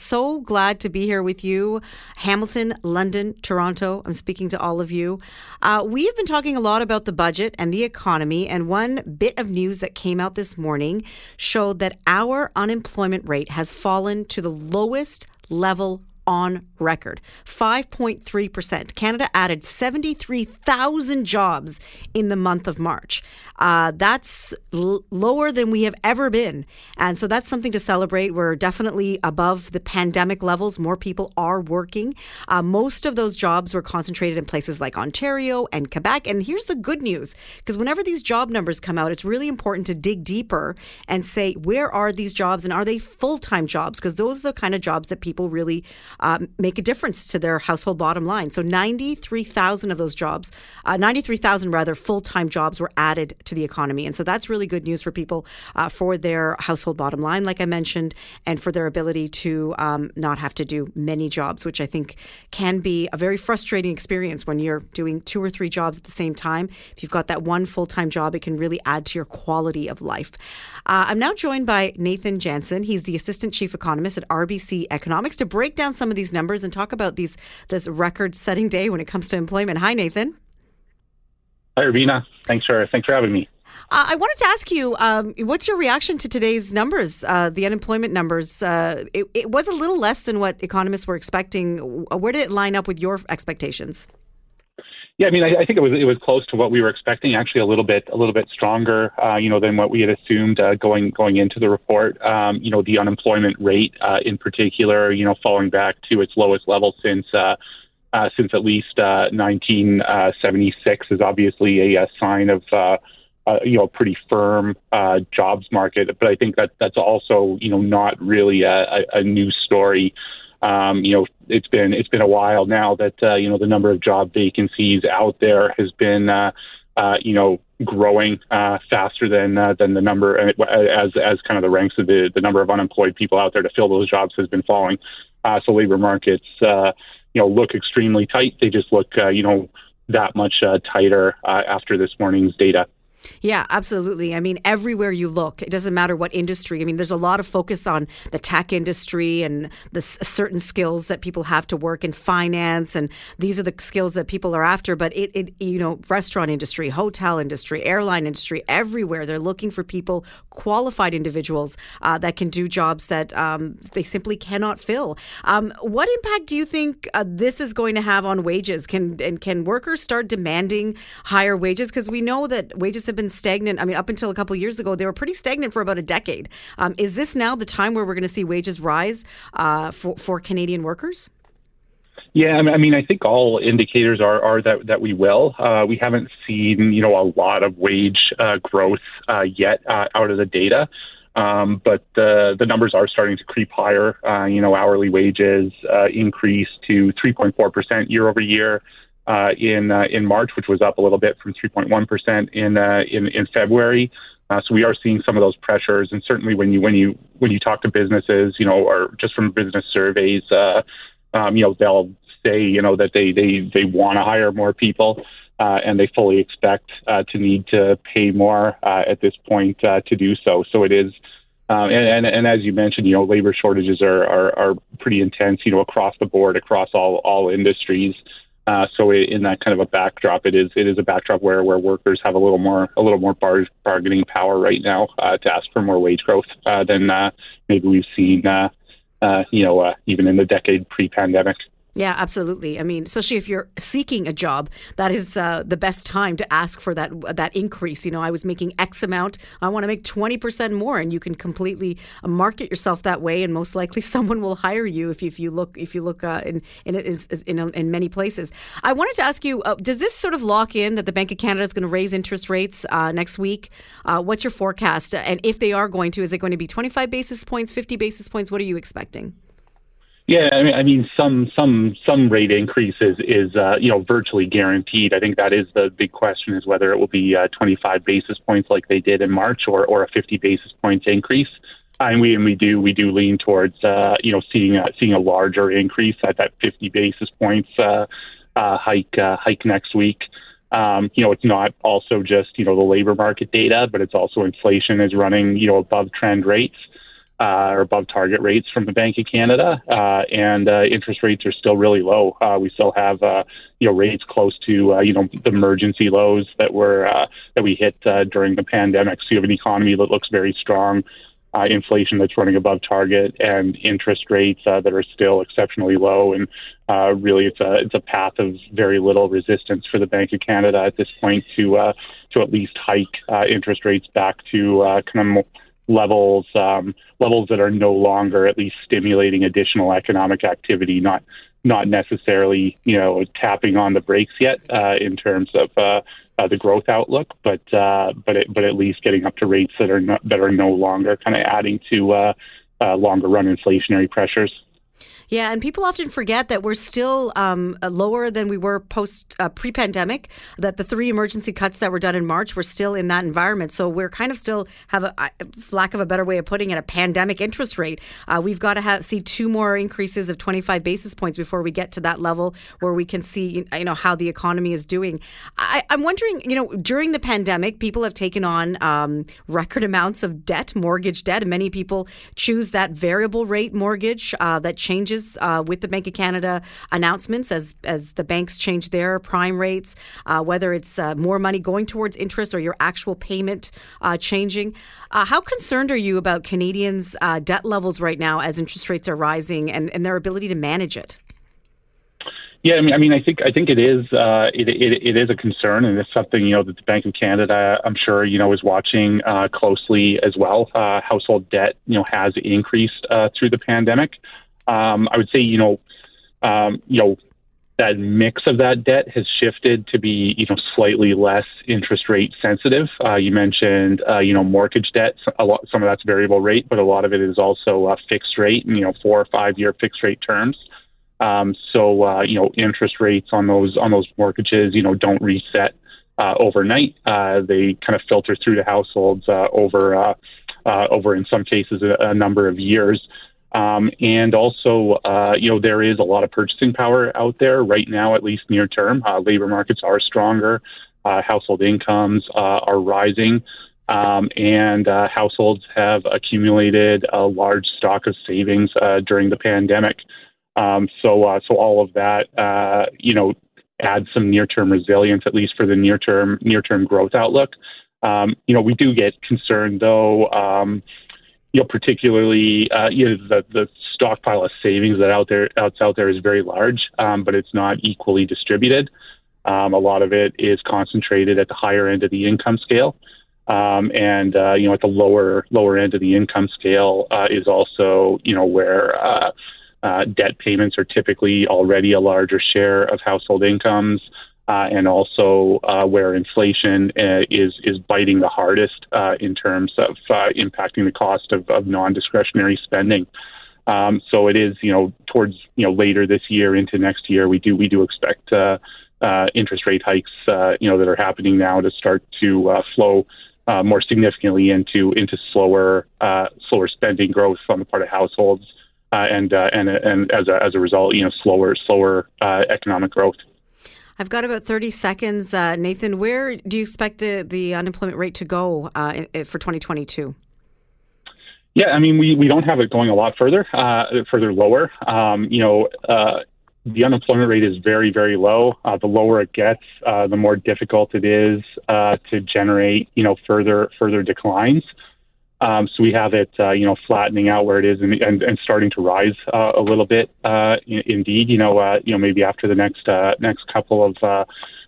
so glad to be here with you. Hamilton, London, Toronto. I'm speaking to all of you. Uh, we have been talking a lot about the budget and the economy, and one bit of news that came out this morning showed that our unemployment rate has fallen to the lowest level on record 5.3%. Canada added 73,000 jobs in the month of March. Uh, that's l- lower than we have ever been. And so that's something to celebrate. We're definitely above the pandemic levels. More people are working. Uh, most of those jobs were concentrated in places like Ontario and Quebec. And here's the good news because whenever these job numbers come out, it's really important to dig deeper and say, where are these jobs and are they full time jobs? Because those are the kind of jobs that people really uh, make a difference to their household bottom line. So 93,000 of those jobs, uh, 93,000 rather, full time jobs were added to the economy. And so that's really good news for people uh, for their household bottom line, like I mentioned, and for their ability to um, not have to do many jobs, which I think can be a very frustrating experience when you're doing two or three jobs at the same time. If you've got that one full time job, it can really add to your quality of life. Uh, I'm now joined by Nathan Janzen. He's the assistant chief economist at RBC Economics to break down some of these numbers and talk about these this record setting day when it comes to employment. Hi, Nathan. Hi, Rubina. Thanks for thanks for having me. Uh, I wanted to ask you, um, what's your reaction to today's numbers, uh, the unemployment numbers? Uh, it, it, was a little less than what economists were expecting. Where did it line up with your expectations? Yeah, I mean, I, I think it was it was close to what we were expecting. Actually, a little bit a little bit stronger, uh, you know, than what we had assumed uh, going going into the report. Um, you know, the unemployment rate uh, in particular, you know, falling back to its lowest level since uh, since at least uh, 1976 is obviously a, a sign of uh, uh, you know a pretty firm uh, jobs market. But I think that that's also you know not really a, a, a new story. Um, you know, it's been it's been a while now that uh, you know the number of job vacancies out there has been uh, uh, you know growing uh, faster than uh, than the number as as kind of the ranks of the the number of unemployed people out there to fill those jobs has been falling. Uh, so labor markets. Uh, you know look extremely tight. They just look uh, you know that much uh, tighter uh, after this morning's data. Yeah, absolutely. I mean, everywhere you look, it doesn't matter what industry. I mean, there's a lot of focus on the tech industry and the certain skills that people have to work in finance, and these are the skills that people are after. But it, it you know, restaurant industry, hotel industry, airline industry, everywhere they're looking for people, qualified individuals uh, that can do jobs that um, they simply cannot fill. Um, what impact do you think uh, this is going to have on wages? Can and can workers start demanding higher wages? Because we know that wages have been stagnant. I mean, up until a couple years ago, they were pretty stagnant for about a decade. Um, is this now the time where we're going to see wages rise uh, for for Canadian workers? Yeah, I mean, I think all indicators are, are that, that we will. Uh, we haven't seen, you know, a lot of wage uh, growth uh, yet uh, out of the data, um, but the the numbers are starting to creep higher. Uh, you know, hourly wages uh, increased to 3.4 percent year over year uh, in uh, in March, which was up a little bit from 3.1 percent in, uh, in in February. Uh, so we are seeing some of those pressures, and certainly when you when you when you talk to businesses, you know, or just from business surveys, uh, um, you know, they'll say, you know, that they they they want to hire more people. Uh, and they fully expect uh, to need to pay more uh, at this point uh, to do so. So it is, uh, and, and, and as you mentioned, you know, labor shortages are, are, are pretty intense, you know, across the board, across all all industries. Uh, so in that kind of a backdrop, it is it is a backdrop where, where workers have a little more a little more bar- bargaining power right now uh, to ask for more wage growth uh, than uh, maybe we've seen uh, uh, you know even in the decade pre-pandemic. Yeah, absolutely. I mean, especially if you're seeking a job, that is uh, the best time to ask for that that increase. You know, I was making X amount. I want to make twenty percent more, and you can completely uh, market yourself that way, and most likely someone will hire you if you, if you look if you look uh, in in in, in many places. I wanted to ask you: uh, Does this sort of lock in that the Bank of Canada is going to raise interest rates uh, next week? Uh, what's your forecast? And if they are going to, is it going to be twenty five basis points, fifty basis points? What are you expecting? Yeah, I mean, I mean, some some some rate increases is uh, you know virtually guaranteed. I think that is the big question: is whether it will be uh, 25 basis points like they did in March, or or a 50 basis points increase. And we and we do we do lean towards uh, you know seeing a, seeing a larger increase at that 50 basis points uh, uh, hike uh, hike next week. Um, you know, it's not also just you know the labor market data, but it's also inflation is running you know above trend rates. Uh, or above target rates from the Bank of Canada, uh, and uh, interest rates are still really low. Uh, we still have uh, you know rates close to uh, you know the emergency lows that were uh, that we hit uh, during the pandemic. So you have an economy that looks very strong. Uh, inflation that's running above target and interest rates uh, that are still exceptionally low, and uh, really it's a it's a path of very little resistance for the Bank of Canada at this point to uh, to at least hike uh, interest rates back to uh, kind of levels um, levels that are no longer at least stimulating additional economic activity, not not necessarily you know tapping on the brakes yet uh, in terms of uh, uh, the growth outlook, but uh, but it, but at least getting up to rates that are not, that are no longer kind of adding to uh, uh, longer run inflationary pressures. Yeah, and people often forget that we're still um, uh, lower than we were post uh, pre pandemic. That the three emergency cuts that were done in March were still in that environment. So we're kind of still have a lack of a better way of putting it, a pandemic interest rate. Uh, we've got to have, see two more increases of 25 basis points before we get to that level where we can see you know how the economy is doing. I, am wondering, you know, during the pandemic, people have taken on um, record amounts of debt, mortgage debt, many people choose that variable rate mortgage uh, that changes uh, with the Bank of Canada announcements as as the banks change their prime rates, uh, whether it's uh, more money going towards interest or your actual payment uh, changing. Uh, how concerned are you about Canadians' debt levels right now as interest rates are rising and, and their ability to manage it? Yeah, I mean, I mean, I think I think it is uh, it, it, it is a concern, and it's something you know that the Bank of Canada, I'm sure you know, is watching uh, closely as well. Uh, household debt, you know, has increased uh, through the pandemic. Um, I would say, you know, um, you know, that mix of that debt has shifted to be, you know, slightly less interest rate sensitive. Uh, you mentioned, uh, you know, mortgage debt. A lot, some of that's variable rate, but a lot of it is also uh, fixed rate, and you know, four or five year fixed rate terms. Um, so, uh, you know, interest rates on those on those mortgages, you know, don't reset uh, overnight. Uh, they kind of filter through to households uh, over uh, uh, over in some cases a, a number of years. Um, and also, uh, you know, there is a lot of purchasing power out there right now, at least near term. Uh, labor markets are stronger, uh, household incomes uh, are rising, um, and uh, households have accumulated a large stock of savings uh, during the pandemic. Um, so, so all of that, you know, adds some near-term resilience, at least for the near-term near-term growth outlook. Um, you know, we do get concerned though um, you know, particularly, uh, you know, the, the stockpile of savings that out there out, out there is very large, um, but it's not equally distributed. Um, a lot of it is concentrated at the higher end of the income scale, um, and uh, you know, at the lower lower end of the income scale uh, is also you know where uh, uh, debt payments are typically already a larger share of household incomes uh, and also uh, where inflation uh, is is biting the hardest uh, in terms of uh, impacting the cost of, of non-discretionary spending. Um, so it is, you know, towards you know later this year into next year, we do we do expect uh, interest rate hikes, you know, that are happening now to start to flow. more significantly into into slower slower spending growth on the part of households, and and and as a as a result, you know, slower slower economic growth. I've got about 30 seconds. Uh, Nathan, where do you expect the, the unemployment rate to go uh, for 2022? Yeah, I mean, we, we don't have it going a lot further, uh, further lower. Um, you know, uh, the unemployment rate is very, very low. Uh, the lower it gets, uh, the more difficult it is to generate, you know, further further declines. Um, so we have it, uh, you know, flattening out where it is and, and, and starting to rise uh, a little bit. Uh, indeed, you know, uh, you know, maybe after the next uh, next couple of uh,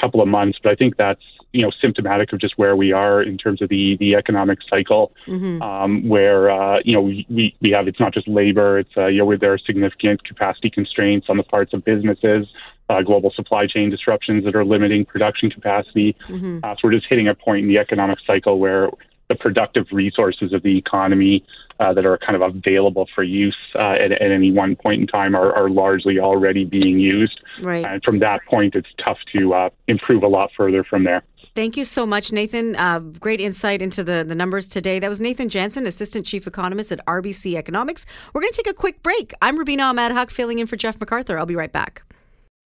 couple of months. But I think that's you know symptomatic of just where we are in terms of the the economic cycle, mm-hmm. um, where uh, you know we, we we have it's not just labor. It's uh, you know there are significant capacity constraints on the parts of businesses. Uh, global supply chain disruptions that are limiting production capacity. Mm-hmm. Uh, so we're just hitting a point in the economic cycle where the productive resources of the economy uh, that are kind of available for use uh, at, at, any one point in time are, are, largely already being used. Right. And from that point, it's tough to uh, improve a lot further from there. Thank you so much, Nathan. Uh, great insight into the, the numbers today. That was Nathan Janzen, Assistant Chief Economist at RBC Economics. We're going to take a quick break. I'm Rubina Ahmed Haq, filling in for Jeff McArthur. I'll be right back.